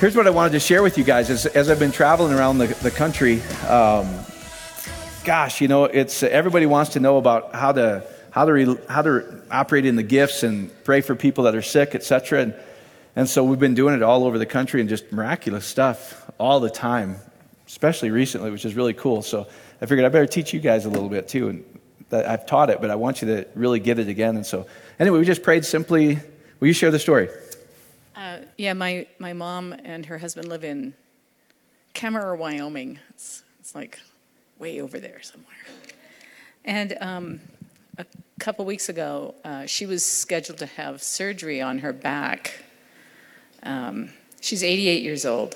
Here's what I wanted to share with you guys as, as I've been traveling around the, the country. Um, gosh, you know, it's everybody wants to know about how to how to re, how to operate in the gifts and pray for people that are sick, etc. And and so we've been doing it all over the country and just miraculous stuff all the time, especially recently, which is really cool. So I figured I better teach you guys a little bit too. And that I've taught it, but I want you to really get it again. And so anyway, we just prayed simply. Will you share the story? Uh, yeah, my, my mom and her husband live in Kemmerer, Wyoming. It's, it's like way over there somewhere. And um, a couple weeks ago, uh, she was scheduled to have surgery on her back. Um, she's 88 years old.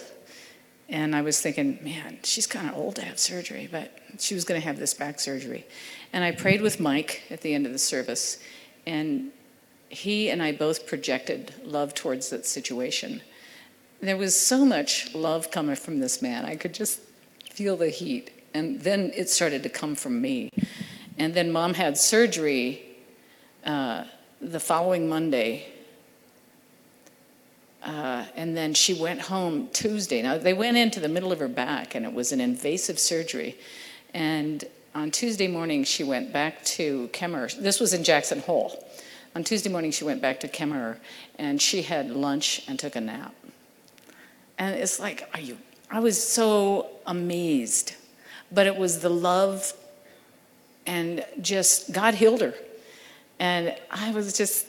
And I was thinking, man, she's kind of old to have surgery, but she was going to have this back surgery. And I prayed with Mike at the end of the service. And he and I both projected love towards that situation. There was so much love coming from this man. I could just feel the heat. And then it started to come from me. And then mom had surgery uh, the following Monday. Uh, and then she went home Tuesday. Now, they went into the middle of her back, and it was an invasive surgery. And on Tuesday morning, she went back to Kemmerer. This was in Jackson Hole. On Tuesday morning, she went back to Kemmerer and she had lunch and took a nap. And it's like, are you? I was so amazed. But it was the love and just, God healed her. And I was just,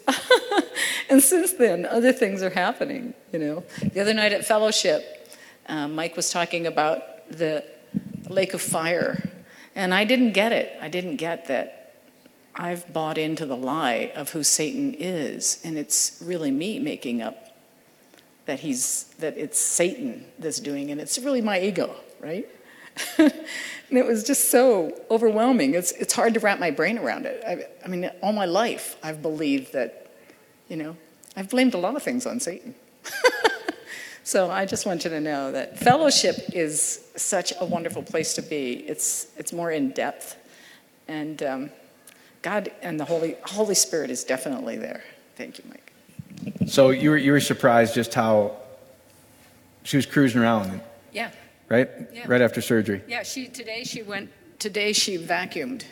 and since then, other things are happening, you know. The other night at fellowship, uh, Mike was talking about the lake of fire. And I didn't get it. I didn't get that I've bought into the lie of who Satan is, and it's really me making up that he's that it's Satan that's doing, and it's really my ego, right? and it was just so overwhelming. It's it's hard to wrap my brain around it. I, I mean, all my life I've believed that, you know, I've blamed a lot of things on Satan. so I just want you to know that fellowship is such a wonderful place to be. It's it's more in depth, and. Um, God and the Holy, Holy Spirit is definitely there. Thank you, Mike. So you were, you were surprised just how she was cruising around. Yeah. Right? Yeah. Right after surgery. Yeah, she today she went today she vacuumed.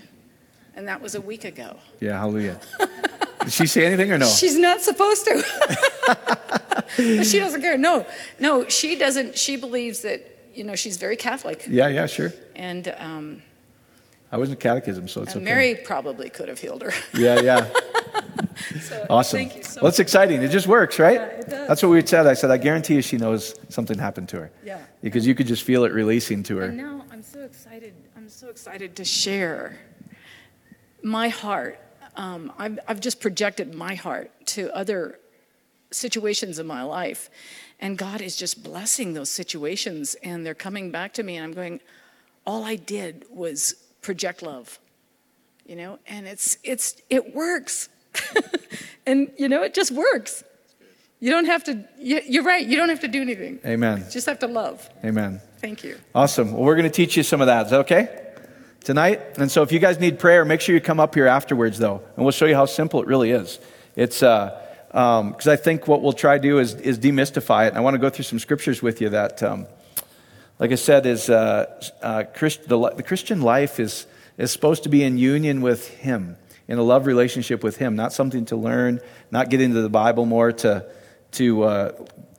And that was a week ago. Yeah, hallelujah. Did she say anything or no? She's not supposed to. she doesn't care. No, no, she doesn't. She believes that, you know, she's very Catholic. Yeah, yeah, sure. And um, I wasn't catechism, so it's and okay. Mary probably could have healed her. Yeah, yeah. So, Awesome. Thank you so well, it's exciting. It just works, right? Yeah, it does. That's what we said. I said, I guarantee you she knows something happened to her. Yeah. Because you could just feel it releasing to her. And now I'm so excited. I'm so excited to share my heart. Um, I've, I've just projected my heart to other situations in my life. And God is just blessing those situations. And they're coming back to me. And I'm going, all I did was project love. You know, and it's it's it works. and you know, it just works. You don't have to you- you're right, you don't have to do anything. Amen. You just have to love. Amen. Thank you. Awesome. Well, we're going to teach you some of that. Is that okay? Tonight? And so if you guys need prayer, make sure you come up here afterwards, though, and we'll show you how simple it really is. It's, uh, because I think what we'll try to do is, is demystify it. And I want to go through some scriptures with you that, um, like I said, is uh, uh, Christ, the, the Christian life is, is supposed to be in union with Him, in a love relationship with Him, not something to learn, not get into the Bible more to, to, uh,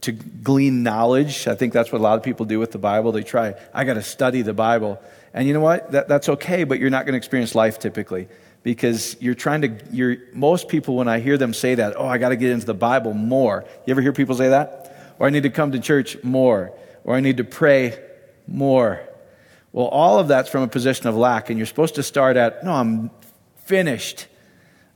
to glean knowledge. I think that's what a lot of people do with the Bible. They try, I got to study the Bible. And you know what? That, that's okay, but you're not going to experience life typically because you're trying to, you're, most people, when I hear them say that, oh, I got to get into the Bible more. You ever hear people say that? Or I need to come to church more. Or I need to pray more. Well, all of that's from a position of lack, and you're supposed to start at, no, I'm finished.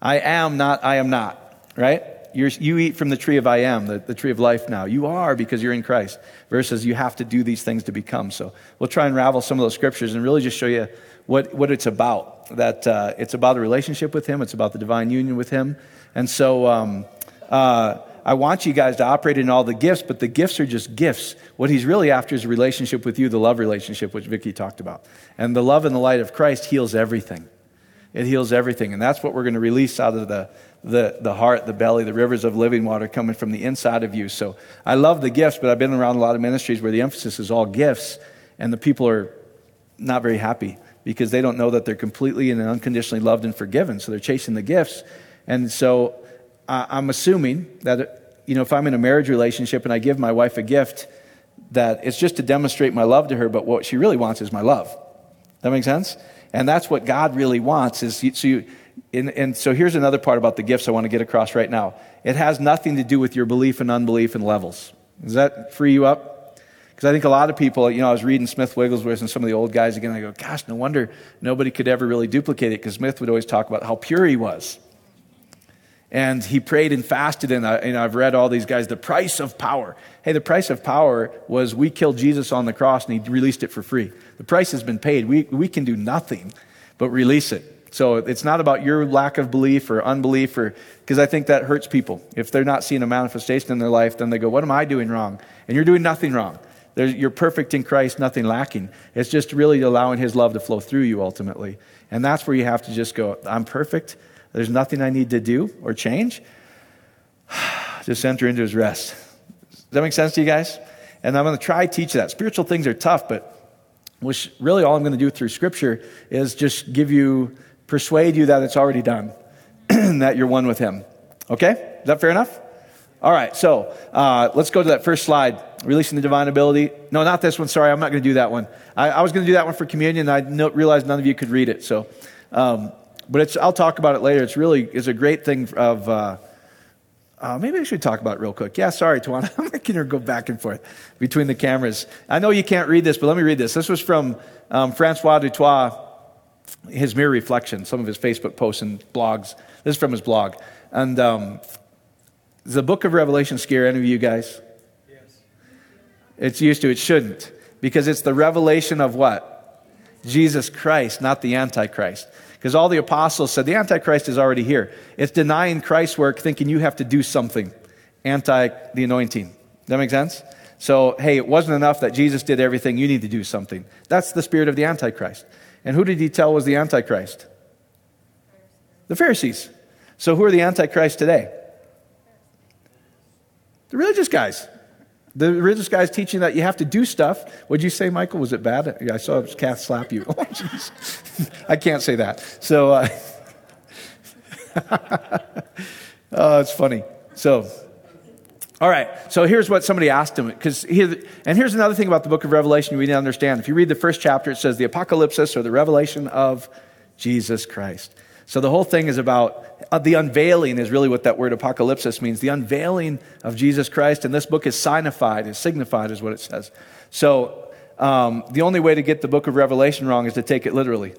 I am not, I am not, right? You're, you eat from the tree of I am, the, the tree of life now. You are because you're in Christ, versus you have to do these things to become. So we'll try and unravel some of those scriptures and really just show you what, what it's about. That uh, it's about a relationship with Him, it's about the divine union with Him. And so um, uh, I want you guys to operate in all the gifts, but the gifts are just gifts. What He's really after is a relationship with you, the love relationship, which Vicki talked about. And the love and the light of Christ heals everything. it heals everything. And that's what we're going to release out of the, the, the heart, the belly, the rivers of living water coming from the inside of you. So I love the gifts, but I've been around a lot of ministries where the emphasis is all gifts, and the people are not very happy because they don't know that they're completely and unconditionally loved and forgiven. So they're chasing the gifts. And so I'm assuming that, you know, if I'm in a marriage relationship and I give my wife a gift, that it's just to demonstrate my love to her, but what she really wants is my love. That makes sense? And that's what God really wants is so you, and, and so here's another part about the gifts I want to get across right now. It has nothing to do with your belief and unbelief and levels. Does that free you up? Because I think a lot of people, you know, I was reading Smith Wigglesworth and some of the old guys again. I go, gosh, no wonder nobody could ever really duplicate it because Smith would always talk about how pure he was. And he prayed and fasted, and, I, and I've read all these guys, the price of power. Hey, the price of power was we killed Jesus on the cross and he released it for free. The price has been paid. We, we can do nothing but release it. So it's not about your lack of belief or unbelief, or because I think that hurts people. If they're not seeing a manifestation in their life, then they go, What am I doing wrong? And you're doing nothing wrong. There's, you're perfect in Christ, nothing lacking. It's just really allowing His love to flow through you ultimately. And that's where you have to just go, I'm perfect. There's nothing I need to do or change. just enter into His rest. Does that make sense to you guys? And I'm going to try teach that. Spiritual things are tough, but which really all I'm going to do through Scripture is just give you, persuade you that it's already done, that you're one with Him. Okay? Is that fair enough? All right, so uh, let's go to that first slide. Releasing the divine ability. No, not this one. Sorry, I'm not going to do that one. I, I was going to do that one for communion. I no, realized none of you could read it. So, um, but it's, I'll talk about it later. It's really it's a great thing of. Uh, uh, maybe I should talk about it real quick. Yeah, sorry, Tawana. I'm making her go back and forth between the cameras. I know you can't read this, but let me read this. This was from um, Francois du Toit, his mirror reflection, some of his Facebook posts and blogs. This is from his blog. And um, does the book of Revelation scare any of you guys? Yes. It's used to, it shouldn't. Because it's the revelation of what? Jesus Christ, not the Antichrist. Because all the apostles said the Antichrist is already here. It's denying Christ's work, thinking you have to do something anti the anointing. Does that make sense? So, hey, it wasn't enough that Jesus did everything, you need to do something. That's the spirit of the Antichrist. And who did he tell was the Antichrist? The Pharisees. So, who are the Antichrist today? The religious guys. The religious guys teaching that you have to do stuff. What'd you say, Michael? Was it bad? I saw Kath slap you. Oh, jeez. I can't say that. So, uh, oh, it's funny. So, all right. So here's what somebody asked him. Because here, and here's another thing about the book of Revelation we need to understand. If you read the first chapter, it says the apocalypse or the revelation of Jesus Christ. So the whole thing is about uh, the unveiling, is really what that word apocalypsis means. The unveiling of Jesus Christ. And this book is signified, is signified, is what it says. So um, the only way to get the book of Revelation wrong is to take it literally.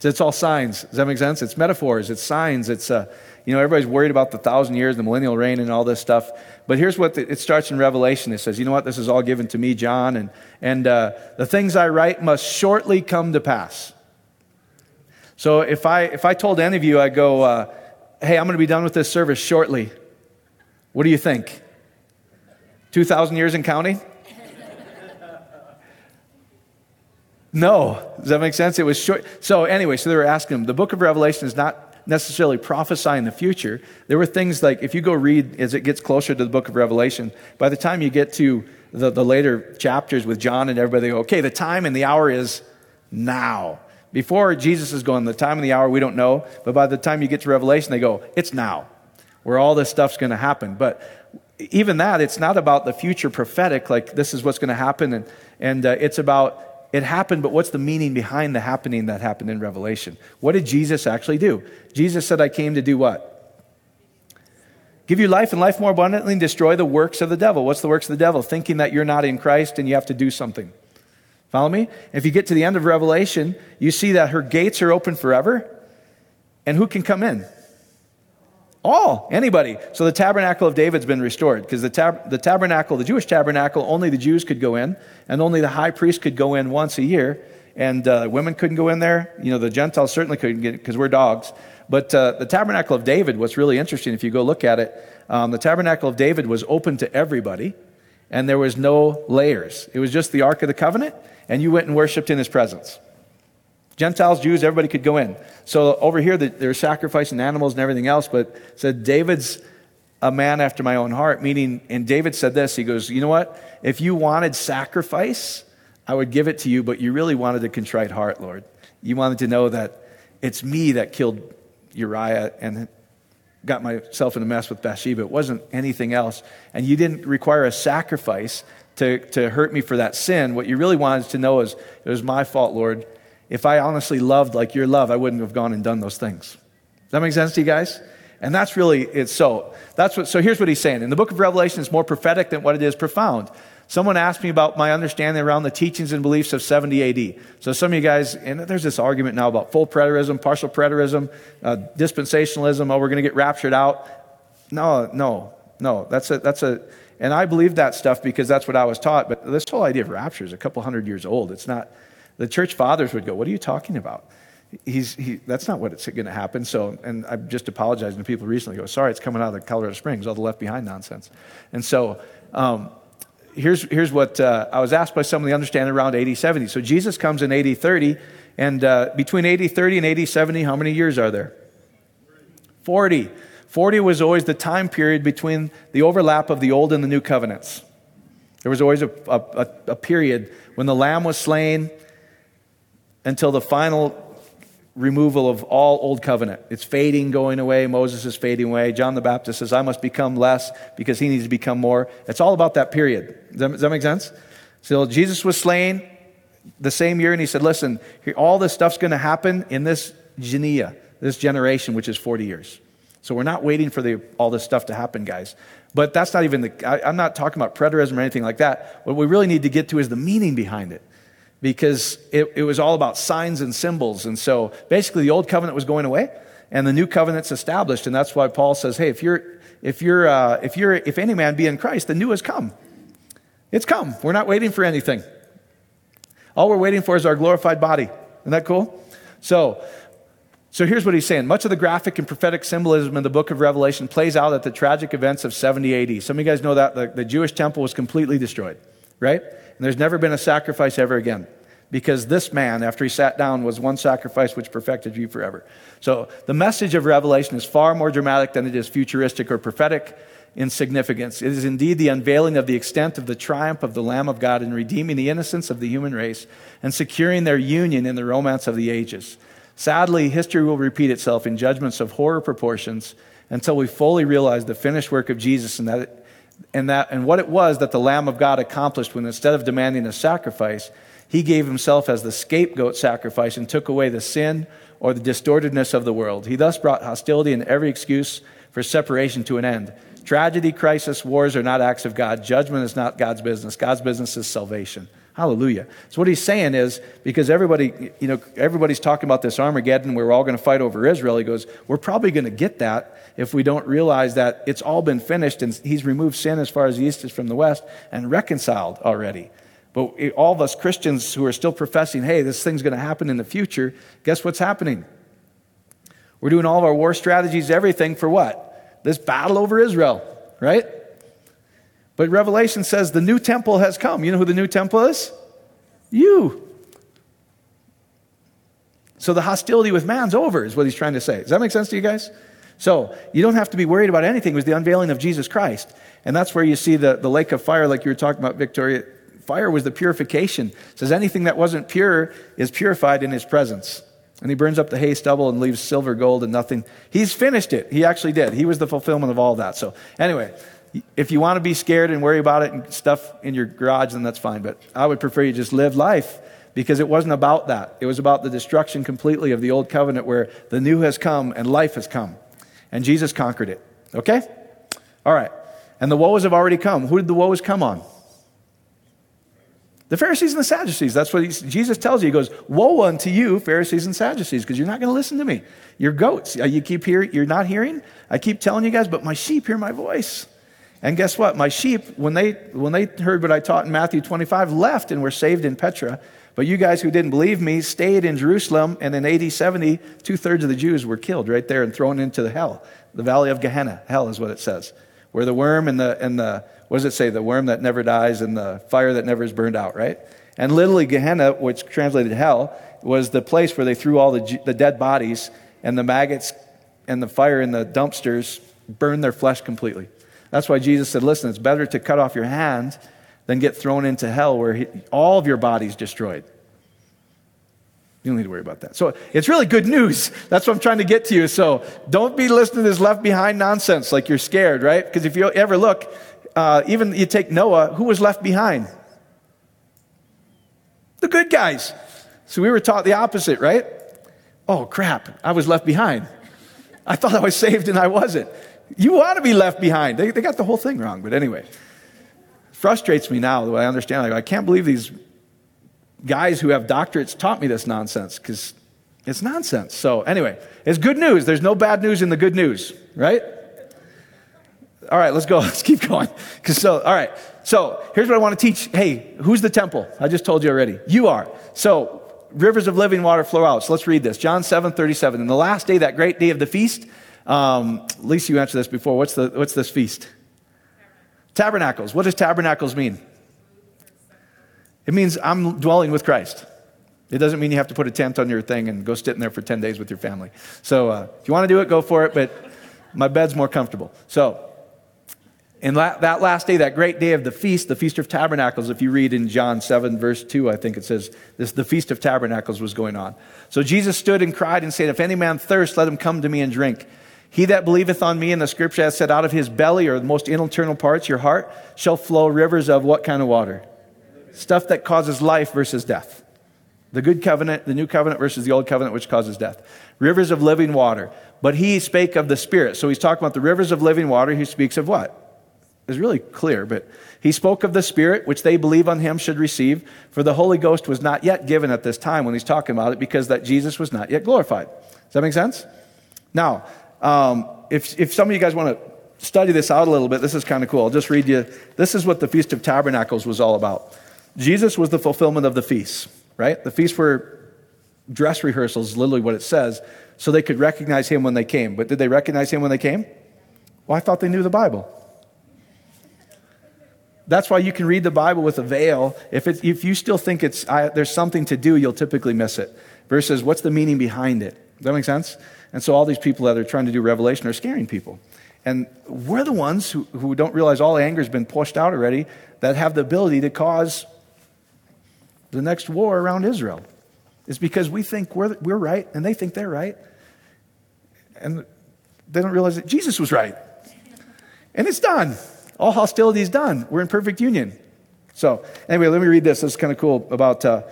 So it's all signs. Does that make sense? It's metaphors, it's signs, it's, uh, you know, everybody's worried about the thousand years, the millennial reign, and all this stuff. But here's what the, it starts in Revelation. It says, you know what? This is all given to me, John, and, and uh, the things I write must shortly come to pass. So if I, if I told any of you, I go, uh, hey, I'm going to be done with this service shortly, what do you think? 2,000 years in counting? No. Does that make sense? It was short. So, anyway, so they were asking him. The book of Revelation is not necessarily prophesying the future. There were things like, if you go read as it gets closer to the book of Revelation, by the time you get to the, the later chapters with John and everybody, go, okay, the time and the hour is now. Before Jesus is going, the time and the hour we don't know, but by the time you get to Revelation, they go, it's now, where all this stuff's going to happen. But even that, it's not about the future prophetic, like this is what's going to happen, and, and uh, it's about it happened, but what's the meaning behind the happening that happened in Revelation? What did Jesus actually do? Jesus said, I came to do what? Give you life and life more abundantly and destroy the works of the devil. What's the works of the devil? Thinking that you're not in Christ and you have to do something. Follow me? If you get to the end of Revelation, you see that her gates are open forever. And who can come in? All, anybody. So the tabernacle of David's been restored because the, tab- the tabernacle, the Jewish tabernacle, only the Jews could go in, and only the high priest could go in once a year. And uh, women couldn't go in there. You know, the Gentiles certainly couldn't get because we're dogs. But uh, the tabernacle of David, what's really interesting, if you go look at it, um, the tabernacle of David was open to everybody, and there was no layers. It was just the Ark of the Covenant, and you went and worshiped in his presence. Gentiles, Jews, everybody could go in. So over here, they're sacrificing animals and everything else, but said David's a man after my own heart, meaning, and David said this, he goes, You know what? If you wanted sacrifice, I would give it to you, but you really wanted a contrite heart, Lord. You wanted to know that it's me that killed Uriah and got myself in a mess with Bathsheba. It wasn't anything else. And you didn't require a sacrifice to, to hurt me for that sin. What you really wanted to know is it was my fault, Lord. If I honestly loved like your love, I wouldn't have gone and done those things. Does that make sense to you guys? And that's really it's so. That's what so here's what he's saying. In the book of Revelation, it's more prophetic than what it is profound. Someone asked me about my understanding around the teachings and beliefs of 70 AD. So some of you guys, and there's this argument now about full preterism, partial preterism, uh, dispensationalism. Oh, we're going to get raptured out. No, no, no. That's a that's a. And I believe that stuff because that's what I was taught. But this whole idea of rapture is a couple hundred years old. It's not. The church fathers would go, "What are you talking about?" he's, he, that's not what it's going to happen. So, and I'm just apologizing to people recently. Go, sorry, it's coming out of the Colorado Springs, all the left behind nonsense. And so, um, here's, here's what uh, I was asked by some of the understanding around AD 70. So Jesus comes in AD 30, and uh, between AD 30 and AD 70, how many years are there? 40. 40 was always the time period between the overlap of the old and the new covenants. There was always a, a, a period when the lamb was slain until the final removal of all old covenant. It's fading, going away. Moses is fading away. John the Baptist says, I must become less because he needs to become more. It's all about that period. Does that, does that make sense? So Jesus was slain the same year, and he said, Listen, all this stuff's going to happen in this genea, this generation, which is 40 years. So we're not waiting for the, all this stuff to happen, guys. But that's not even the, I, I'm not talking about preterism or anything like that. What we really need to get to is the meaning behind it because it, it was all about signs and symbols. And so basically, the old covenant was going away and the new covenant's established. And that's why Paul says, hey, if you're, if you're, uh, if you're, if any man be in Christ, the new has come. It's come. We're not waiting for anything. All we're waiting for is our glorified body. Isn't that cool? So, so here's what he's saying. Much of the graphic and prophetic symbolism in the book of Revelation plays out at the tragic events of 70 AD. Some of you guys know that the, the Jewish temple was completely destroyed, right? And there's never been a sacrifice ever again. Because this man, after he sat down, was one sacrifice which perfected you forever. So the message of Revelation is far more dramatic than it is futuristic or prophetic in significance. It is indeed the unveiling of the extent of the triumph of the Lamb of God in redeeming the innocence of the human race and securing their union in the romance of the ages. Sadly, history will repeat itself in judgments of horror proportions until we fully realize the finished work of Jesus and that and, that, and what it was that the Lamb of God accomplished when instead of demanding a sacrifice, he gave himself as the scapegoat sacrifice and took away the sin or the distortedness of the world. He thus brought hostility and every excuse for separation to an end. Tragedy, crisis, wars are not acts of God. Judgment is not God's business. God's business is salvation. Hallelujah. So what he's saying is because everybody, you know, everybody's talking about this Armageddon where we're all going to fight over Israel. He goes, we're probably going to get that if we don't realize that it's all been finished and he's removed sin as far as the east is from the west and reconciled already. But all of us Christians who are still professing, hey, this thing's going to happen in the future, guess what's happening? We're doing all of our war strategies, everything for what? This battle over Israel, right? But Revelation says the new temple has come. You know who the new temple is? You. So the hostility with man's over, is what he's trying to say. Does that make sense to you guys? So you don't have to be worried about anything. It was the unveiling of Jesus Christ. And that's where you see the, the lake of fire, like you were talking about, Victoria. Fire was the purification. It says anything that wasn't pure is purified in his presence. And he burns up the hay stubble and leaves silver, gold, and nothing. He's finished it. He actually did. He was the fulfillment of all that. So, anyway, if you want to be scared and worry about it and stuff in your garage, then that's fine. But I would prefer you just live life because it wasn't about that. It was about the destruction completely of the old covenant where the new has come and life has come. And Jesus conquered it. Okay? All right. And the woes have already come. Who did the woes come on? The Pharisees and the Sadducees. That's what Jesus tells you. He goes, Woe unto you, Pharisees and Sadducees, because you're not going to listen to me. You're goats. Uh, you keep hearing, you're not hearing. I keep telling you guys, but my sheep hear my voice. And guess what? My sheep, when they, when they heard what I taught in Matthew 25, left and were saved in Petra. But you guys who didn't believe me stayed in Jerusalem, and in AD 70, two thirds of the Jews were killed right there and thrown into the hell. The valley of Gehenna, hell is what it says. Where the worm and the, and the what does it say? The worm that never dies and the fire that never is burned out, right? And literally, Gehenna, which translated hell, was the place where they threw all the, the dead bodies, and the maggots and the fire in the dumpsters burned their flesh completely. That's why Jesus said, Listen, it's better to cut off your hand than get thrown into hell where he, all of your body's destroyed. You don't need to worry about that. So it's really good news. That's what I'm trying to get to you. So don't be listening to this left behind nonsense like you're scared, right? Because if you ever look, uh, even you take Noah, who was left behind? The good guys. So we were taught the opposite, right? Oh, crap, I was left behind. I thought I was saved and I wasn't. You ought to be left behind. They, they got the whole thing wrong, but anyway. Frustrates me now the way I understand it. I can't believe these guys who have doctorates taught me this nonsense because it's nonsense. So, anyway, it's good news. There's no bad news in the good news, right? All right, let's go. Let's keep going. Cause so, all right. So here's what I want to teach. Hey, who's the temple? I just told you already. You are. So rivers of living water flow out. So let's read this. John 7, 37. In the last day, that great day of the feast, um, Lisa, you answered this before. What's, the, what's this feast? Tabernacles. What does tabernacles mean? It means I'm dwelling with Christ. It doesn't mean you have to put a tent on your thing and go sit in there for 10 days with your family. So uh, if you want to do it, go for it, but my bed's more comfortable. So, in la- that last day, that great day of the feast, the Feast of Tabernacles, if you read in John 7, verse 2, I think it says this, the Feast of Tabernacles was going on. So Jesus stood and cried and said, If any man thirst, let him come to me and drink. He that believeth on me, and the scripture has said, out of his belly, or the most internal parts, your heart, shall flow rivers of what kind of water? Stuff that causes life versus death. The good covenant, the new covenant versus the old covenant, which causes death. Rivers of living water. But he spake of the Spirit. So he's talking about the rivers of living water. He speaks of what? It's really clear, but he spoke of the Spirit, which they believe on him should receive, for the Holy Ghost was not yet given at this time when he's talking about it, because that Jesus was not yet glorified. Does that make sense? Now, um, if, if some of you guys want to study this out a little bit, this is kind of cool. I'll just read you. This is what the Feast of Tabernacles was all about. Jesus was the fulfillment of the feasts, right? The feasts were dress rehearsals, literally what it says, so they could recognize him when they came. But did they recognize him when they came? Well, I thought they knew the Bible. That's why you can read the Bible with a veil. If, it, if you still think it's, I, there's something to do, you'll typically miss it. Versus, what's the meaning behind it? Does that make sense? And so all these people that are trying to do revelation are scaring people. And we're the ones who, who don't realize all anger has been pushed out already that have the ability to cause the next war around Israel. It's because we think we're, we're right and they think they're right. And they don't realize that Jesus was right. And it's done. All hostility is done. We're in perfect union. So, anyway, let me read this. This is kind of cool about, uh,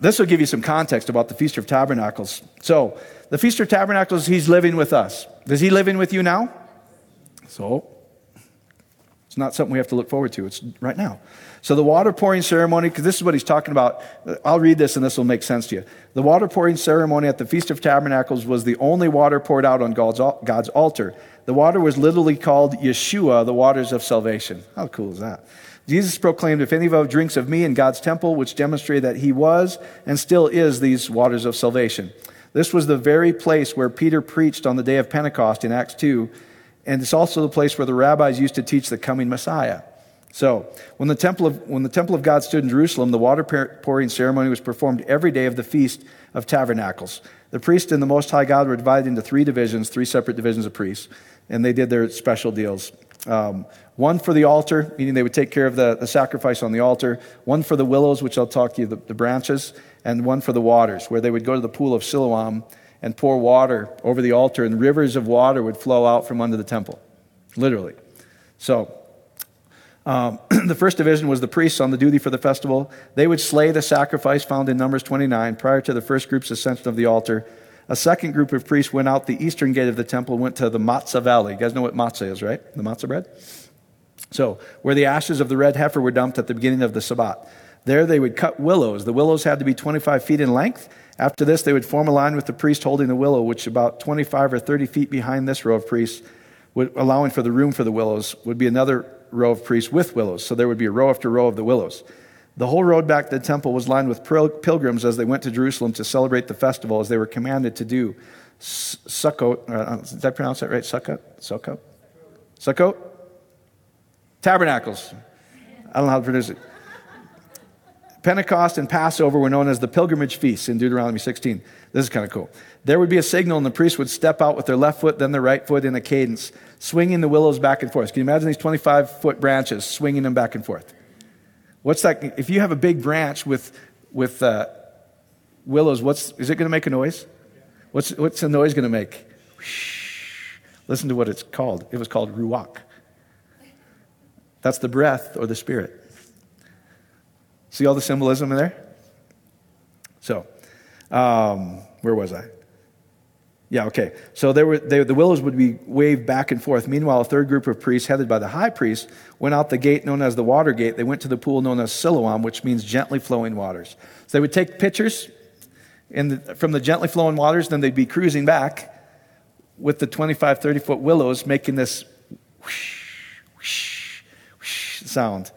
this will give you some context about the Feast of Tabernacles. So, the Feast of Tabernacles, he's living with us. Does he live in with you now? So, it's not something we have to look forward to. It's right now. So the water pouring ceremony, because this is what he's talking about. I'll read this and this will make sense to you. The water pouring ceremony at the Feast of Tabernacles was the only water poured out on God's, God's altar. The water was literally called Yeshua, the waters of salvation. How cool is that? Jesus proclaimed, If any of you drinks of me in God's temple, which demonstrated that he was and still is these waters of salvation. This was the very place where Peter preached on the day of Pentecost in Acts 2 and it's also the place where the rabbis used to teach the coming Messiah. So, when the, temple of, when the temple of God stood in Jerusalem, the water pouring ceremony was performed every day of the Feast of Tabernacles. The priests and the Most High God were divided into three divisions, three separate divisions of priests, and they did their special deals. Um, one for the altar, meaning they would take care of the, the sacrifice on the altar. One for the willows, which I'll talk to you, the, the branches. And one for the waters, where they would go to the pool of Siloam and pour water over the altar, and rivers of water would flow out from under the temple, literally. So, um, the first division was the priests on the duty for the festival. They would slay the sacrifice found in Numbers 29 prior to the first group's ascension of the altar. A second group of priests went out the eastern gate of the temple and went to the matzah valley. You guys know what matzah is, right? The matzah bread? So, where the ashes of the red heifer were dumped at the beginning of the Sabbat. There they would cut willows. The willows had to be 25 feet in length after this, they would form a line with the priest holding the willow, which about 25 or 30 feet behind this row of priests, would, allowing for the room for the willows, would be another row of priests with willows. So there would be a row after row of the willows. The whole road back to the temple was lined with pilgrims as they went to Jerusalem to celebrate the festival, as they were commanded to do. Sukkot, uh, did I pronounce that right? Sukkot? Sukkot? Sukkot? Tabernacles. I don't know how to pronounce it. Pentecost and Passover were known as the pilgrimage feasts in Deuteronomy 16. This is kind of cool. There would be a signal, and the priest would step out with their left foot, then their right foot in a cadence, swinging the willows back and forth. Can you imagine these 25 foot branches, swinging them back and forth? What's that? If you have a big branch with, with uh, willows, what's, is it going to make a noise? What's, what's the noise going to make? Listen to what it's called. It was called ruach. That's the breath or the spirit. See all the symbolism in there? So, um, where was I? Yeah, okay. So were, they, the willows would be waved back and forth. Meanwhile, a third group of priests, headed by the high priest, went out the gate known as the water gate. They went to the pool known as Siloam, which means gently flowing waters. So they would take pictures the, from the gently flowing waters, then they'd be cruising back with the 25, 30 foot willows making this whoosh, whoosh, whoosh sound.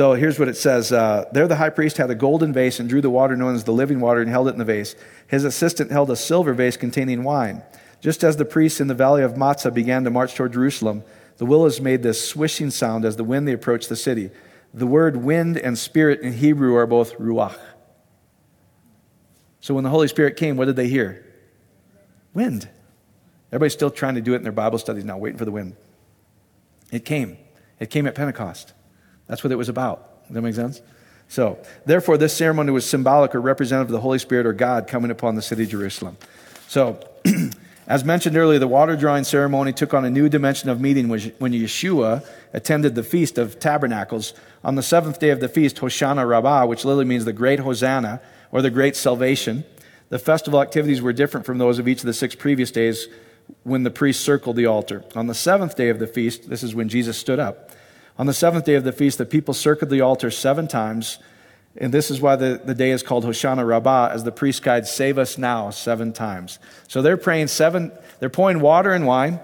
So here's what it says uh, There the high priest had a golden vase and drew the water known as the living water and held it in the vase. His assistant held a silver vase containing wine. Just as the priests in the valley of Matzah began to march toward Jerusalem, the willows made this swishing sound as the wind they approached the city. The word wind and spirit in Hebrew are both ruach. So when the Holy Spirit came, what did they hear? Wind. Everybody's still trying to do it in their Bible studies now, waiting for the wind. It came. It came at Pentecost. That's what it was about. Does that make sense? So, therefore, this ceremony was symbolic or representative of the Holy Spirit or God coming upon the city of Jerusalem. So, as mentioned earlier, the water drawing ceremony took on a new dimension of meaning when Yeshua attended the Feast of Tabernacles. On the seventh day of the feast, Hoshana Rabbah, which literally means the great Hosanna or the great salvation, the festival activities were different from those of each of the six previous days when the priest circled the altar. On the seventh day of the feast, this is when Jesus stood up. On the seventh day of the feast, the people circled the altar seven times. And this is why the, the day is called Hoshana Rabbah, as the priest guide, save us now seven times. So they're praying seven, they're pouring water and wine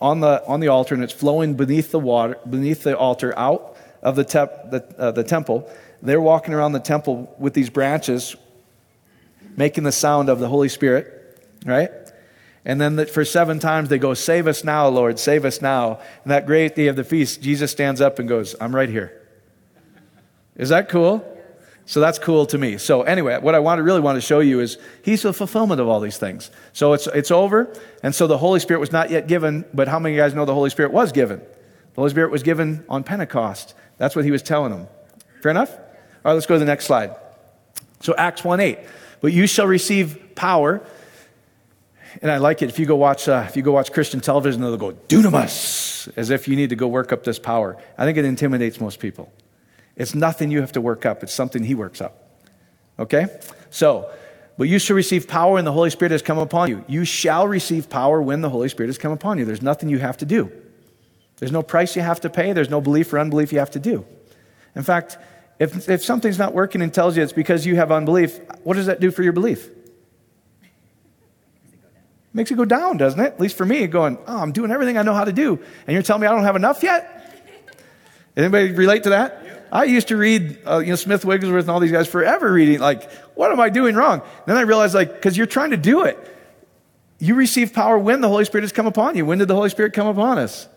on the, on the altar, and it's flowing beneath the water, beneath the altar out of the, the, uh, the temple. They're walking around the temple with these branches, making the sound of the Holy Spirit, right? And then for seven times they go, Save us now, Lord, save us now. And that great day of the feast, Jesus stands up and goes, I'm right here. Is that cool? So that's cool to me. So anyway, what I want to really want to show you is he's the fulfillment of all these things. So it's it's over, and so the Holy Spirit was not yet given, but how many of you guys know the Holy Spirit was given? The Holy Spirit was given on Pentecost. That's what he was telling them. Fair enough? All right, let's go to the next slide. So Acts 1 8. But you shall receive power and I like it if you go watch uh, if you go watch Christian television, they'll go dunamis, as if you need to go work up this power. I think it intimidates most people. It's nothing you have to work up; it's something He works up. Okay, so. But you shall receive power when the Holy Spirit has come upon you. You shall receive power when the Holy Spirit has come upon you. There's nothing you have to do. There's no price you have to pay. There's no belief or unbelief you have to do. In fact, if, if something's not working and tells you it's because you have unbelief, what does that do for your belief? Makes it go down, doesn't it? At least for me, going, oh, I'm doing everything I know how to do. And you're telling me I don't have enough yet? Anybody relate to that? I used to read, uh, you know, Smith Wigglesworth and all these guys forever reading, like, what am I doing wrong? Then I realized, like, because you're trying to do it. You receive power when the Holy Spirit has come upon you. When did the Holy Spirit come upon us?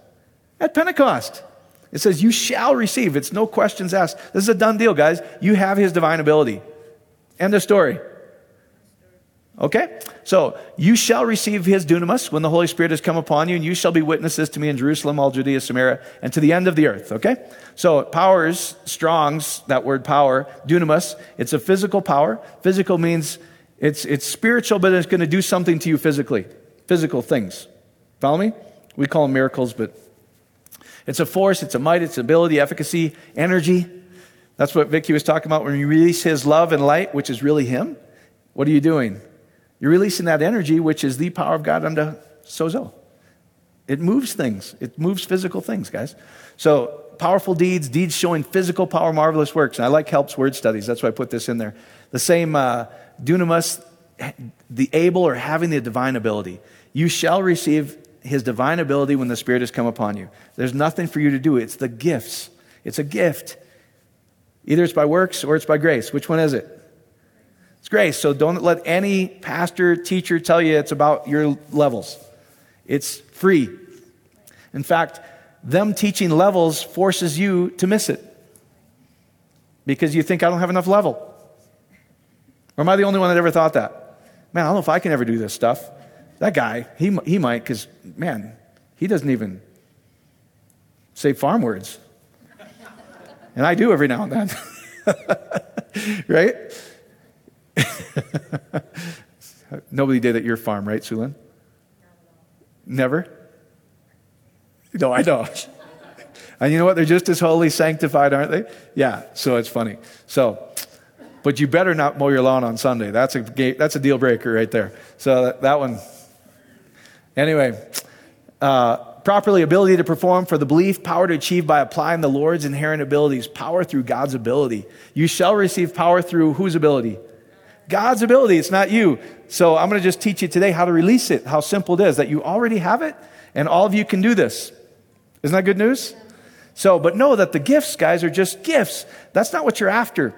At Pentecost. It says, You shall receive. It's no questions asked. This is a done deal, guys. You have His divine ability. End of story. Okay? So, you shall receive his dunamis when the Holy Spirit has come upon you, and you shall be witnesses to me in Jerusalem, all Judea, Samaria, and to the end of the earth. Okay? So, powers, Strong's, that word power, dunamis, it's a physical power. Physical means it's, it's spiritual, but it's going to do something to you physically. Physical things. Follow me? We call them miracles, but it's a force, it's a might, it's ability, efficacy, energy. That's what Vicky was talking about when you release his love and light, which is really him. What are you doing? You're releasing that energy, which is the power of God unto sozo. It moves things. It moves physical things, guys. So powerful deeds, deeds showing physical power, marvelous works. And I like Helps Word Studies. That's why I put this in there. The same uh, dunamis, the able or having the divine ability. You shall receive his divine ability when the Spirit has come upon you. There's nothing for you to do. It's the gifts. It's a gift. Either it's by works or it's by grace. Which one is it? It's grace. So don't let any pastor, teacher tell you it's about your levels. It's free. In fact, them teaching levels forces you to miss it. because you think I don't have enough level. Or am I the only one that ever thought that? Man, I don't know if I can ever do this stuff. That guy, he, he might, because, man, he doesn't even say farm words. And I do every now and then. right? Nobody did at your farm, right, Sulin? Never? No, I don't. And you know what? They're just as holy, sanctified, aren't they? Yeah, so it's funny. So, but you better not mow your lawn on Sunday. That's a, that's a deal breaker right there. So that, that one. Anyway, uh, properly ability to perform for the belief, power to achieve by applying the Lord's inherent abilities, power through God's ability. You shall receive power through whose ability? God's ability. It's not you. So I'm going to just teach you today how to release it, how simple it is, that you already have it, and all of you can do this. Isn't that good news? So, but know that the gifts, guys, are just gifts. That's not what you're after.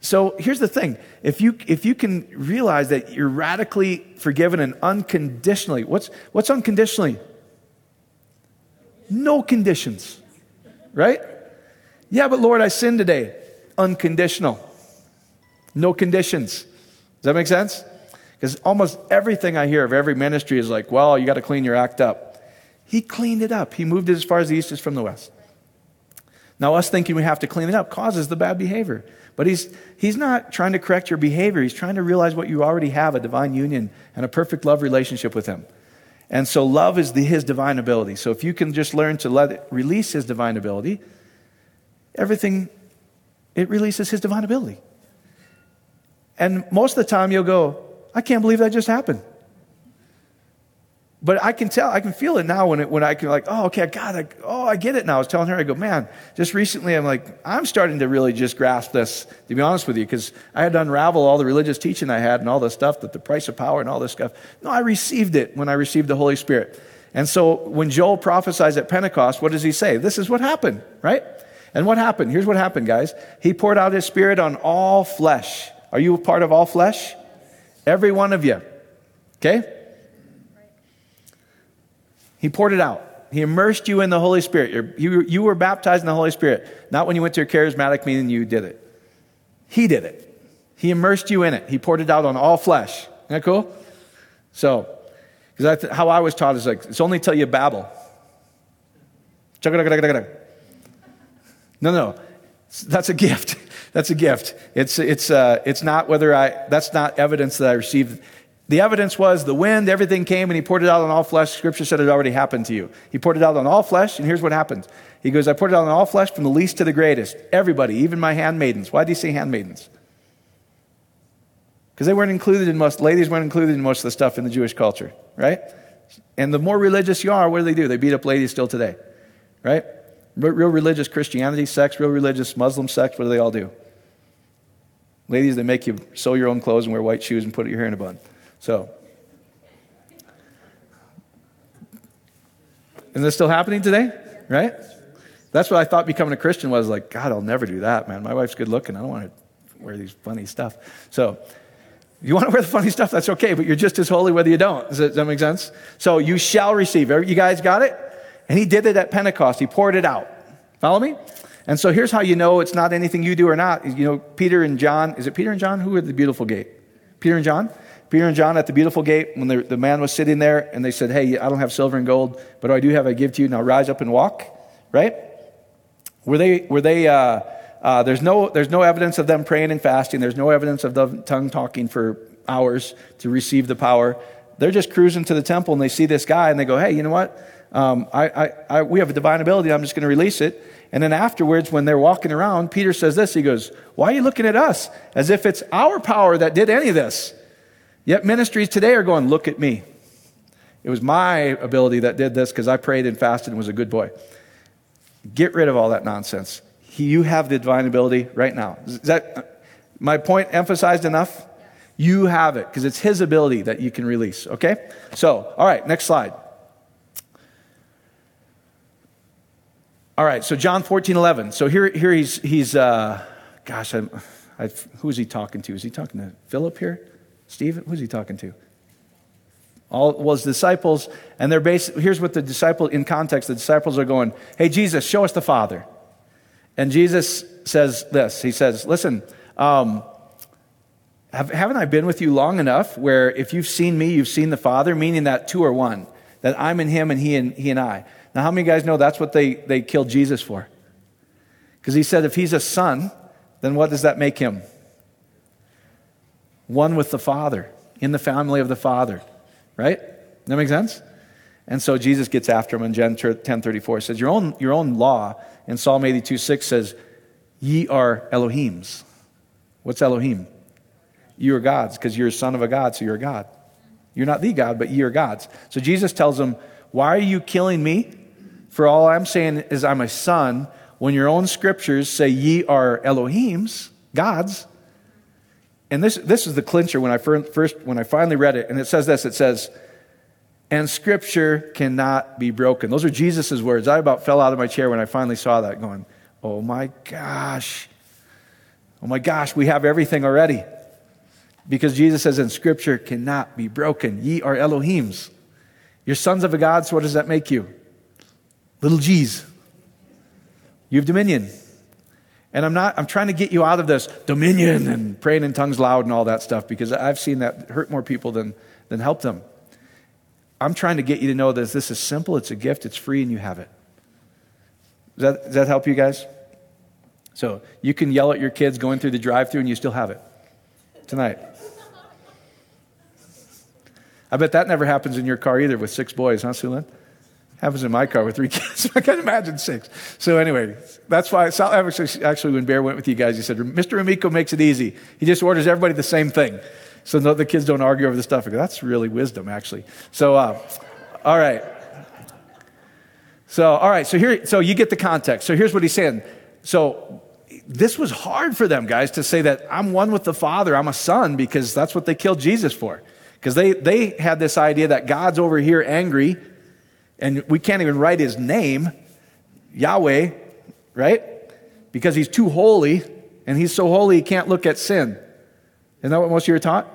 So here's the thing. If you, if you can realize that you're radically forgiven and unconditionally, what's, what's unconditionally? No conditions, right? Yeah, but Lord, I sinned today. Unconditional. No conditions. Does that make sense? Because almost everything I hear of every ministry is like, well, you got to clean your act up. He cleaned it up. He moved it as far as the east is from the west. Now, us thinking we have to clean it up causes the bad behavior. But he's, he's not trying to correct your behavior. He's trying to realize what you already have a divine union and a perfect love relationship with him. And so, love is the, his divine ability. So, if you can just learn to let it release his divine ability, everything, it releases his divine ability. And most of the time, you'll go, I can't believe that just happened. But I can tell, I can feel it now when, it, when I can like, oh, okay, God, oh, I get it now. I was telling her, I go, man, just recently I'm like, I'm starting to really just grasp this, to be honest with you, because I had to unravel all the religious teaching I had and all the stuff that the price of power and all this stuff. No, I received it when I received the Holy Spirit. And so when Joel prophesies at Pentecost, what does he say? This is what happened, right? And what happened? Here's what happened, guys. He poured out his spirit on all flesh. Are you a part of all flesh? Every one of you. Okay? He poured it out. He immersed you in the Holy Spirit. You, you were baptized in the Holy Spirit, not when you went to a charismatic meeting, you did it. He did it. He immersed you in it. He poured it out on all flesh. Isn't that cool? So, because th- how I was taught is like, it's only till you babble. No, no, that's a gift. That's a gift. It's, it's, uh, it's not whether I, that's not evidence that I received the evidence was the wind, everything came, and he poured it out on all flesh. Scripture said it already happened to you. He poured it out on all flesh, and here's what happened. He goes, I poured it out on all flesh from the least to the greatest. Everybody, even my handmaidens. Why do you say handmaidens? Because they weren't included in most, ladies weren't included in most of the stuff in the Jewish culture, right? And the more religious you are, what do they do? They beat up ladies still today, right? Real religious Christianity sects, real religious Muslim sects, what do they all do? Ladies, they make you sew your own clothes and wear white shoes and put your hair in a bun. So, is this still happening today? Right? That's what I thought becoming a Christian was like, God, I'll never do that, man. My wife's good looking. I don't want to wear these funny stuff. So, you want to wear the funny stuff, that's okay, but you're just as holy whether you don't. Does that, does that make sense? So, you shall receive. You guys got it? And he did it at Pentecost. He poured it out. Follow me? And so here's how you know it's not anything you do or not. You know, Peter and John, is it Peter and John? Who are the beautiful gate? Peter and John? Peter and John at the beautiful gate, when the, the man was sitting there and they said, Hey, I don't have silver and gold, but I do have, I give to you. Now rise up and walk, right? Were they, were they, uh, uh, there's, no, there's no evidence of them praying and fasting. There's no evidence of the tongue talking for hours to receive the power. They're just cruising to the temple and they see this guy and they go, Hey, you know what? Um, I, I, I, we have a divine ability. I'm just going to release it. And then afterwards, when they're walking around, Peter says this. He goes, Why are you looking at us? As if it's our power that did any of this. Yet ministries today are going, look at me. It was my ability that did this because I prayed and fasted and was a good boy. Get rid of all that nonsense. You have the divine ability right now. Is that my point emphasized enough? You have it because it's his ability that you can release. Okay? So, all right, next slide. All right, so John 14, 11. So here, here he's, he's uh, gosh, I'm, I, who is he talking to? Is he talking to Philip here? Stephen? Who's he talking to? All was disciples, and they're based. Here's what the disciple in context. The disciples are going, "Hey Jesus, show us the Father." And Jesus says this He says, Listen, um, have, haven't I been with you long enough where if you've seen me, you've seen the Father, meaning that two are one, that I'm in him and he and, he and I. Now, how many of you guys know that's what they, they killed Jesus for? Because he said if he's a son, then what does that make him? One with the Father, in the family of the Father, right? That makes sense? And so Jesus gets after him in John 10 34 says, Your own, your own law in Psalm 82 6 says, Ye are Elohims. What's Elohim? You are gods because you're a son of a God, so you're a God. You're not the God, but ye are gods. So Jesus tells them, Why are you killing me? For all I'm saying is I'm a son. When your own scriptures say ye are Elohims, gods. And this, this is the clincher when I first when I finally read it, and it says this, it says, and scripture cannot be broken. Those are Jesus' words. I about fell out of my chair when I finally saw that, going, Oh my gosh. Oh my gosh, we have everything already. Because Jesus says, in Scripture cannot be broken. Ye are Elohims. You're sons of a God, so what does that make you? Little g's. You have dominion. And I'm not, I'm trying to get you out of this dominion and praying in tongues loud and all that stuff because I've seen that hurt more people than, than help them. I'm trying to get you to know that this is simple, it's a gift, it's free, and you have it. Does that, does that help you guys? So you can yell at your kids going through the drive through and you still have it tonight. I bet that never happens in your car either with six boys, huh, Sulin? Happens in my car with three kids. I can't imagine six. So anyway, that's why actually when Bear went with you guys, he said, Mr. Amico makes it easy. He just orders everybody the same thing. So no, the kids don't argue over the stuff. That's really wisdom, actually. So, uh, all right. So, all right. So here, so you get the context. So here's what he's saying. So this was hard for them, guys, to say that I'm one with the Father, I'm a son, because that's what they killed Jesus for. Because they, they had this idea that God's over here angry, and we can't even write his name, Yahweh, right? Because he's too holy, and he's so holy he can't look at sin. Isn't that what most of you are taught?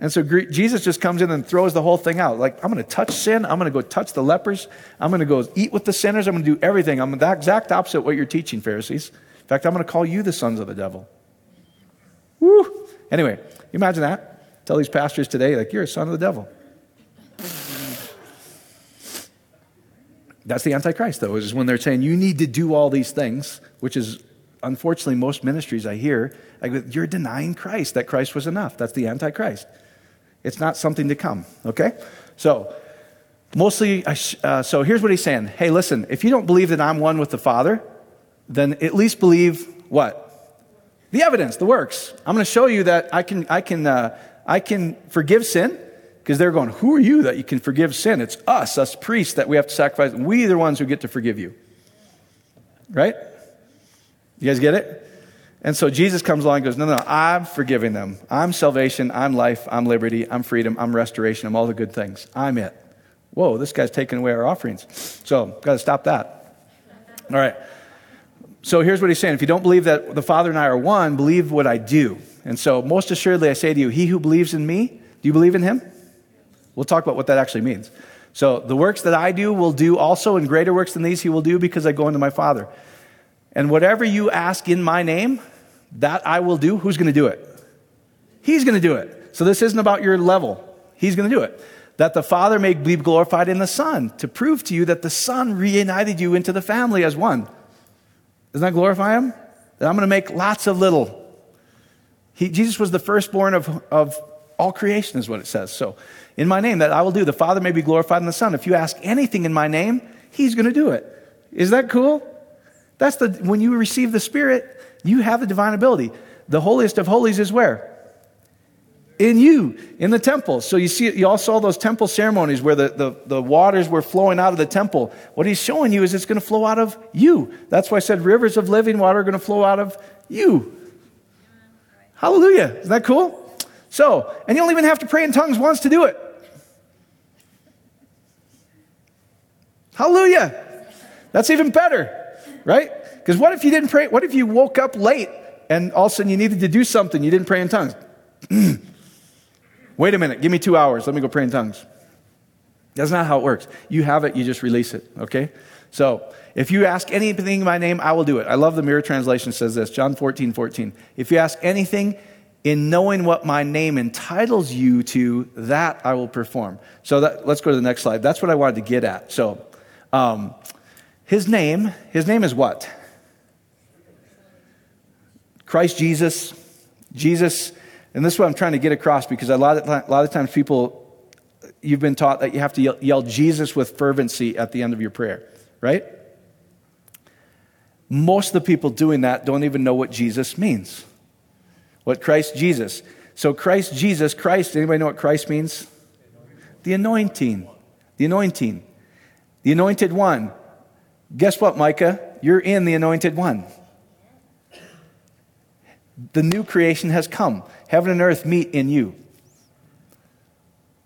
And so Jesus just comes in and throws the whole thing out. Like, I'm going to touch sin. I'm going to go touch the lepers. I'm going to go eat with the sinners. I'm going to do everything. I'm the exact opposite of what you're teaching, Pharisees. In fact, I'm going to call you the sons of the devil. Woo! Anyway, imagine that. Tell these pastors today, like, you're a son of the devil. That's the Antichrist, though, is when they're saying you need to do all these things, which is unfortunately most ministries I hear, like, you're denying Christ, that Christ was enough. That's the Antichrist. It's not something to come, okay? So, mostly, uh, so here's what he's saying Hey, listen, if you don't believe that I'm one with the Father, then at least believe what? The evidence, the works. I'm going to show you that I can, I can, uh, I can forgive sin because they're going, Who are you that you can forgive sin? It's us, us priests, that we have to sacrifice. We are the ones who get to forgive you. Right? You guys get it? And so Jesus comes along and goes, No, no, I'm forgiving them. I'm salvation. I'm life. I'm liberty. I'm freedom. I'm restoration. I'm all the good things. I'm it. Whoa, this guy's taking away our offerings. So, got to stop that. All right. So here's what he's saying. If you don't believe that the Father and I are one, believe what I do. And so, most assuredly, I say to you, he who believes in me, do you believe in him? We'll talk about what that actually means. So, the works that I do will do also, and greater works than these he will do because I go into my Father. And whatever you ask in my name, that I will do. Who's going to do it? He's going to do it. So, this isn't about your level. He's going to do it. That the Father may be glorified in the Son, to prove to you that the Son reunited you into the family as one. Doesn't that glorify him? That I'm going to make lots of little. He, Jesus was the firstborn of, of all creation, is what it says. So, in my name, that I will do. The Father may be glorified in the Son. If you ask anything in my name, He's going to do it. Is that cool? That's the, when you receive the Spirit, you have the divine ability. The holiest of holies is where? in you in the temple. So you see, you all saw those temple ceremonies where the, the, the, waters were flowing out of the temple. What he's showing you is it's going to flow out of you. That's why I said rivers of living water are going to flow out of you. Hallelujah. Isn't that cool? So, and you don't even have to pray in tongues once to do it. Hallelujah. That's even better, right? Because what if you didn't pray? What if you woke up late and all of a sudden you needed to do something? You didn't pray in tongues. Wait a minute, give me two hours. Let me go pray in tongues. That's not how it works. You have it, you just release it, okay? So if you ask anything in my name, I will do it. I love the mirror translation says this, John 14, 14. If you ask anything in knowing what my name entitles you to, that I will perform. So that, let's go to the next slide. That's what I wanted to get at. So um, his name, his name is what? Christ Jesus. Jesus, and this is what I'm trying to get across because a lot of, a lot of times people, you've been taught that you have to yell, yell Jesus with fervency at the end of your prayer, right? Most of the people doing that don't even know what Jesus means. What Christ Jesus. So Christ Jesus, Christ, anybody know what Christ means? The anointing. The anointing. The anointed one. Guess what, Micah? You're in the anointed one. The new creation has come. Heaven and earth meet in you.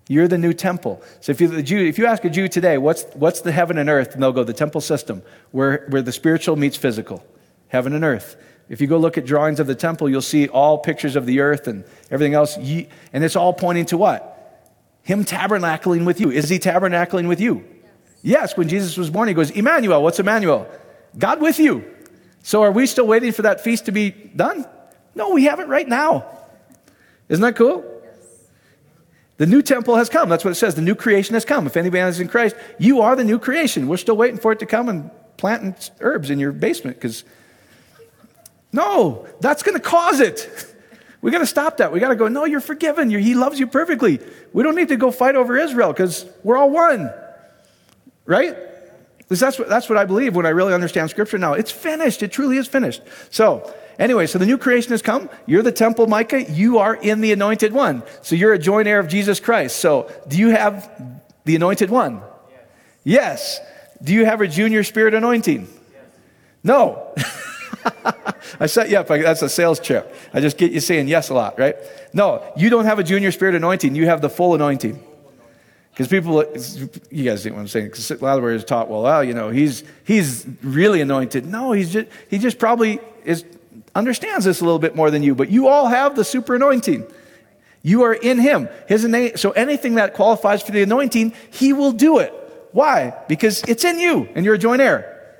You're the new temple. So if you, Jew, if you ask a Jew today, what's, what's the heaven and earth? And they'll go, the temple system, where, where the spiritual meets physical. Heaven and earth. If you go look at drawings of the temple, you'll see all pictures of the earth and everything else. and it's all pointing to what? Him tabernacling with you. Is he tabernacling with you? Yes. when Jesus was born, he goes, Emmanuel. What's Emmanuel? God with you. So are we still waiting for that feast to be done? No, we have it right now. Isn't that cool? The new temple has come. That's what it says. The new creation has come. If anybody is in Christ, you are the new creation. We're still waiting for it to come and planting herbs in your basement because no, that's going to cause it. We got to stop that. We got to go, no, you're forgiven. You're, he loves you perfectly. We don't need to go fight over Israel because we're all one. Right? That's what, that's what I believe when I really understand Scripture now. It's finished. It truly is finished. So, anyway, so the new creation has come. You're the temple, Micah. You are in the anointed one. So you're a joint heir of Jesus Christ. So, do you have the anointed one? Yes. yes. Do you have a junior spirit anointing? Yes. No. I set you up. That's a sales chip. I just get you saying yes a lot, right? No, you don't have a junior spirit anointing. You have the full anointing. Because people, you guys think what I'm saying. Because a is taught, well, well, you know, he's he's really anointed. No, he's just he just probably is understands this a little bit more than you. But you all have the super anointing. You are in him. His so anything that qualifies for the anointing, he will do it. Why? Because it's in you, and you're a joint heir.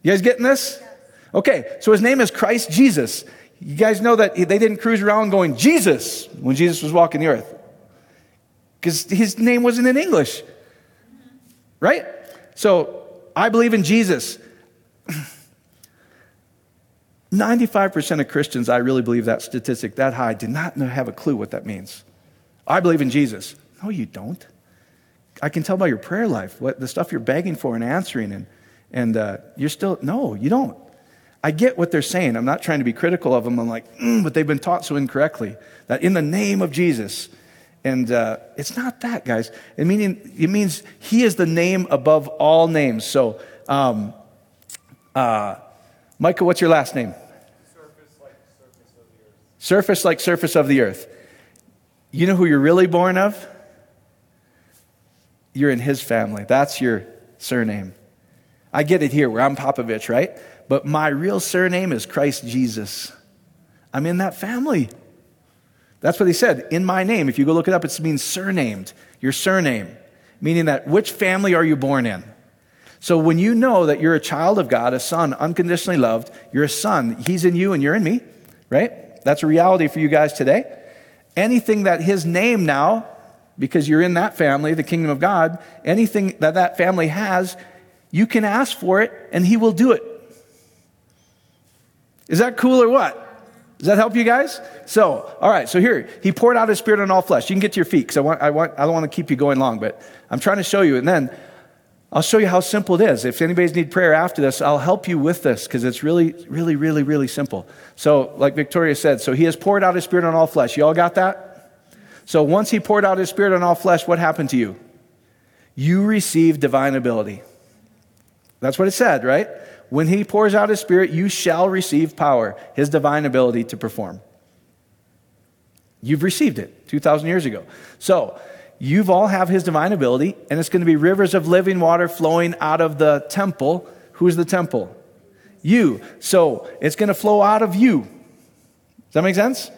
You guys getting this? Okay, so his name is Christ Jesus. You guys know that they didn't cruise around going, Jesus, when Jesus was walking the earth. Because his name wasn't in English. Right? So I believe in Jesus. 95% of Christians, I really believe that statistic that high, do not have a clue what that means. I believe in Jesus. No, you don't. I can tell by your prayer life, what the stuff you're begging for and answering, and, and uh, you're still, no, you don't. I get what they're saying. I'm not trying to be critical of them. I'm like, mm, but they've been taught so incorrectly that in the name of Jesus. And uh, it's not that, guys. It, meaning, it means he is the name above all names. So, um, uh, Michael, what's your last name? Surface like surface of the earth. Surface like surface of the earth. You know who you're really born of? You're in his family. That's your surname. I get it here where I'm Popovich, right? But my real surname is Christ Jesus. I'm in that family. That's what he said. In my name. If you go look it up, it means surnamed. Your surname. Meaning that which family are you born in? So when you know that you're a child of God, a son, unconditionally loved, you're a son. He's in you and you're in me, right? That's a reality for you guys today. Anything that his name now, because you're in that family, the kingdom of God, anything that that family has, you can ask for it and he will do it. Is that cool or what? Does that help you guys? So, all right, so here, he poured out his spirit on all flesh. You can get to your feet because I, want, I, want, I don't want to keep you going long, but I'm trying to show you. And then I'll show you how simple it is. If anybody's need prayer after this, I'll help you with this because it's really, really, really, really simple. So, like Victoria said, so he has poured out his spirit on all flesh. You all got that? So, once he poured out his spirit on all flesh, what happened to you? You received divine ability. That's what it said, right? When he pours out his spirit, you shall receive power, his divine ability to perform. You've received it 2,000 years ago. So, you've all have his divine ability, and it's going to be rivers of living water flowing out of the temple. Who's the temple? You. So, it's going to flow out of you. Does that make sense?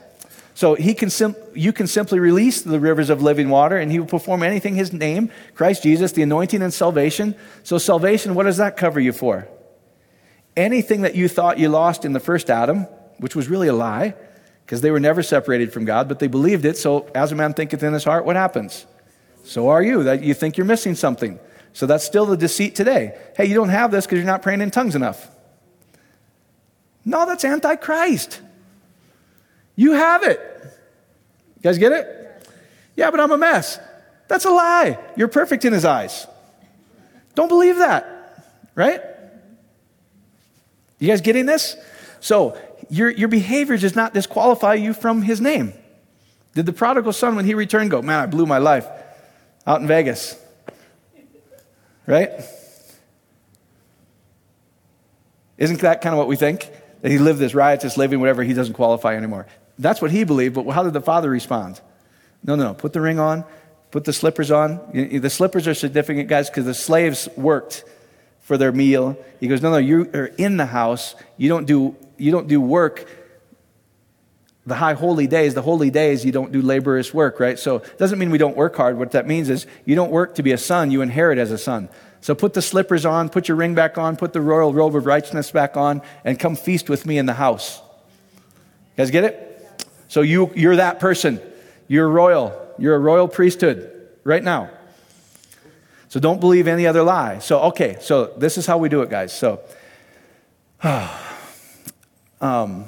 So he can sim- you can simply release the rivers of living water, and he will perform anything his name, Christ Jesus, the anointing and salvation. So, salvation, what does that cover you for? Anything that you thought you lost in the first Adam, which was really a lie, because they were never separated from God, but they believed it. So, as a man thinketh in his heart, what happens? So are you. That you think you're missing something. So that's still the deceit today. Hey, you don't have this because you're not praying in tongues enough. No, that's antichrist. You have it. You guys get it? Yeah, but I'm a mess. That's a lie. You're perfect in his eyes. Don't believe that, right? You guys getting this? So, your, your behavior does not disqualify you from his name. Did the prodigal son, when he returned, go, Man, I blew my life out in Vegas? Right? Isn't that kind of what we think? That he lived this riotous living, whatever, he doesn't qualify anymore. That's what he believed, but how did the father respond? No, no, no. Put the ring on, put the slippers on. The slippers are significant, guys, because the slaves worked for their meal. He goes, No, no, you are in the house. You don't do, you don't do work. The high holy days, the holy days, you don't do laborious work, right? So it doesn't mean we don't work hard. What that means is you don't work to be a son, you inherit as a son. So put the slippers on, put your ring back on, put the royal robe of righteousness back on, and come feast with me in the house. You guys get it? So you, you're that person. You're royal. You're a royal priesthood right now. So don't believe any other lie. So, okay, so this is how we do it, guys. So, um,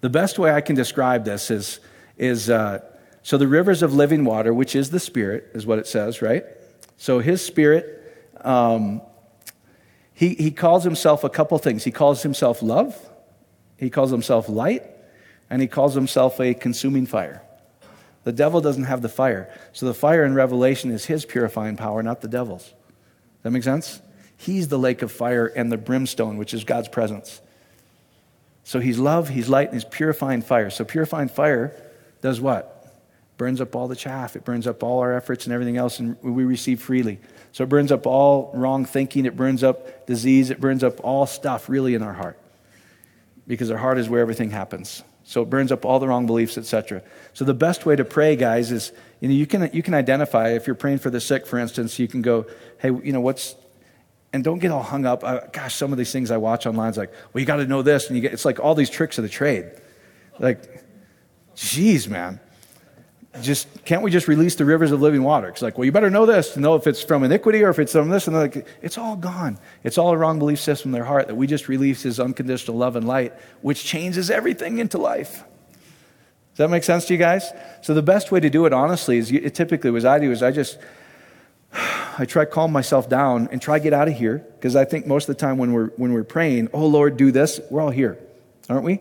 the best way I can describe this is, is uh, so the rivers of living water, which is the Spirit, is what it says, right? So his spirit, um, he, he calls himself a couple things. He calls himself love, he calls himself light, and he calls himself a consuming fire. The devil doesn't have the fire. So the fire in Revelation is his purifying power, not the devil's. Does that make sense? He's the lake of fire and the brimstone, which is God's presence. So he's love, he's light, and he's purifying fire. So purifying fire does what? burns up all the chaff. It burns up all our efforts and everything else, and we receive freely. So it burns up all wrong thinking. It burns up disease. It burns up all stuff really in our heart because our heart is where everything happens. So it burns up all the wrong beliefs, etc. So the best way to pray, guys, is you know you can you can identify if you're praying for the sick, for instance, you can go, hey, you know what's, and don't get all hung up. I, gosh, some of these things I watch online is like, well, you got to know this, and you get it's like all these tricks of the trade. Like, geez, man just can't we just release the rivers of living water? It's like, well, you better know this to know if it's from iniquity or if it's from this. And they're like, it's all gone. It's all a wrong belief system in their heart that we just release His unconditional love and light, which changes everything into life. Does that make sense to you guys? So the best way to do it, honestly, is it typically was I do is I just I try to calm myself down and try to get out of here because I think most of the time when we're when we're praying, oh Lord, do this, we're all here, aren't we?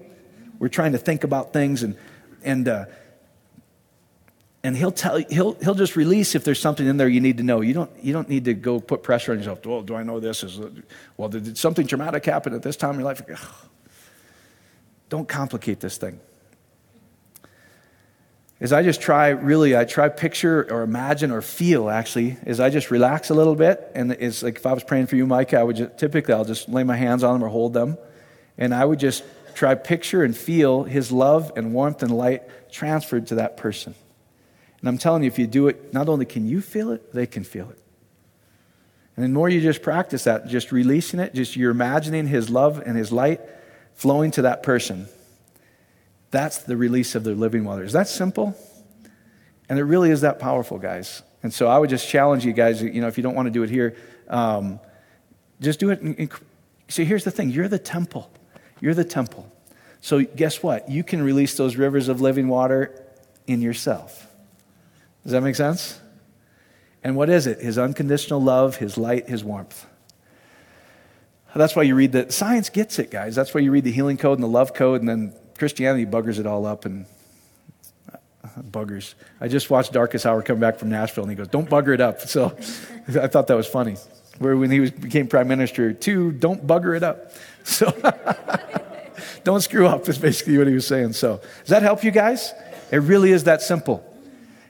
We're trying to think about things and and. Uh, and he'll tell he'll he'll just release if there's something in there you need to know. You don't you don't need to go put pressure on yourself. Well, do I know this? Is well, did something traumatic happen at this time in your life? Ugh. Don't complicate this thing. As I just try, really, I try picture or imagine or feel actually, as I just relax a little bit, and it's like if I was praying for you, Mike, I would just, typically I'll just lay my hands on them or hold them, and I would just try picture and feel His love and warmth and light transferred to that person. And I'm telling you, if you do it, not only can you feel it, they can feel it. And the more you just practice that, just releasing it, just you're imagining His love and His light flowing to that person. That's the release of the living water. Is that simple? And it really is that powerful, guys. And so I would just challenge you guys, you know, if you don't want to do it here, um, just do it. In, in, see, here's the thing you're the temple. You're the temple. So guess what? You can release those rivers of living water in yourself. Does that make sense? And what is it? His unconditional love, his light, his warmth. That's why you read the science gets it, guys. That's why you read the healing code and the love code, and then Christianity buggers it all up and uh, buggers. I just watched Darkest Hour come back from Nashville, and he goes, "Don't bugger it up." So I thought that was funny. Where when he was, became prime minister, two, don't bugger it up. So don't screw up is basically what he was saying. So does that help you guys? It really is that simple.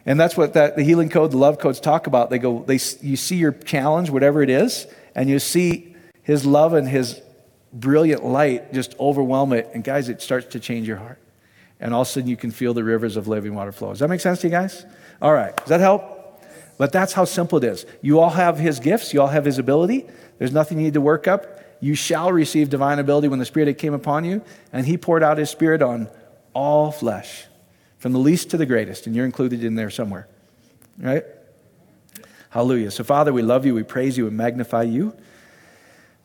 And that's what that, the healing code, the love codes talk about. They go, they, you see your challenge, whatever it is, and you see his love and his brilliant light just overwhelm it. And guys, it starts to change your heart. and all of a sudden you can feel the rivers of living water flow. Does that make sense to you guys? All right. Does that help? But that's how simple it is. You all have his gifts, you all have his ability. There's nothing you need to work up. You shall receive divine ability when the Spirit came upon you, and he poured out his Spirit on all flesh, from the least to the greatest, and you're included in there somewhere. Right? Hallelujah. So, Father, we love you, we praise you, and magnify you.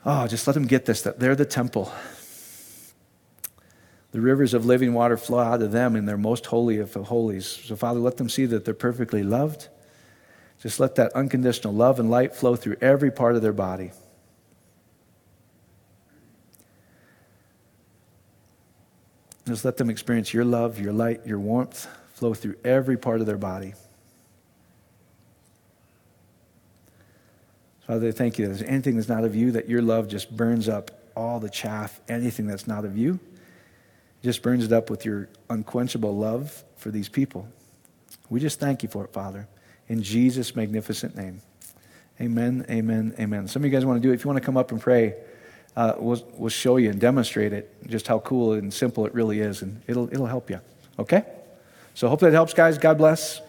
Oh, just let them get this that they're the temple. The rivers of living water flow out of them in their most holy of holies. So, Father, let them see that they're perfectly loved. Just let that unconditional love and light flow through every part of their body. Just let them experience your love, your light, your warmth flow through every part of their body. Father, thank you. If there's anything that's not of you, that your love just burns up all the chaff, anything that's not of you, just burns it up with your unquenchable love for these people. We just thank you for it, Father. In Jesus' magnificent name. Amen, amen, amen. Some of you guys want to do it. If you want to come up and pray, uh, we'll, we'll show you and demonstrate it, just how cool and simple it really is, and it'll, it'll help you. Okay? So, hope that helps, guys. God bless.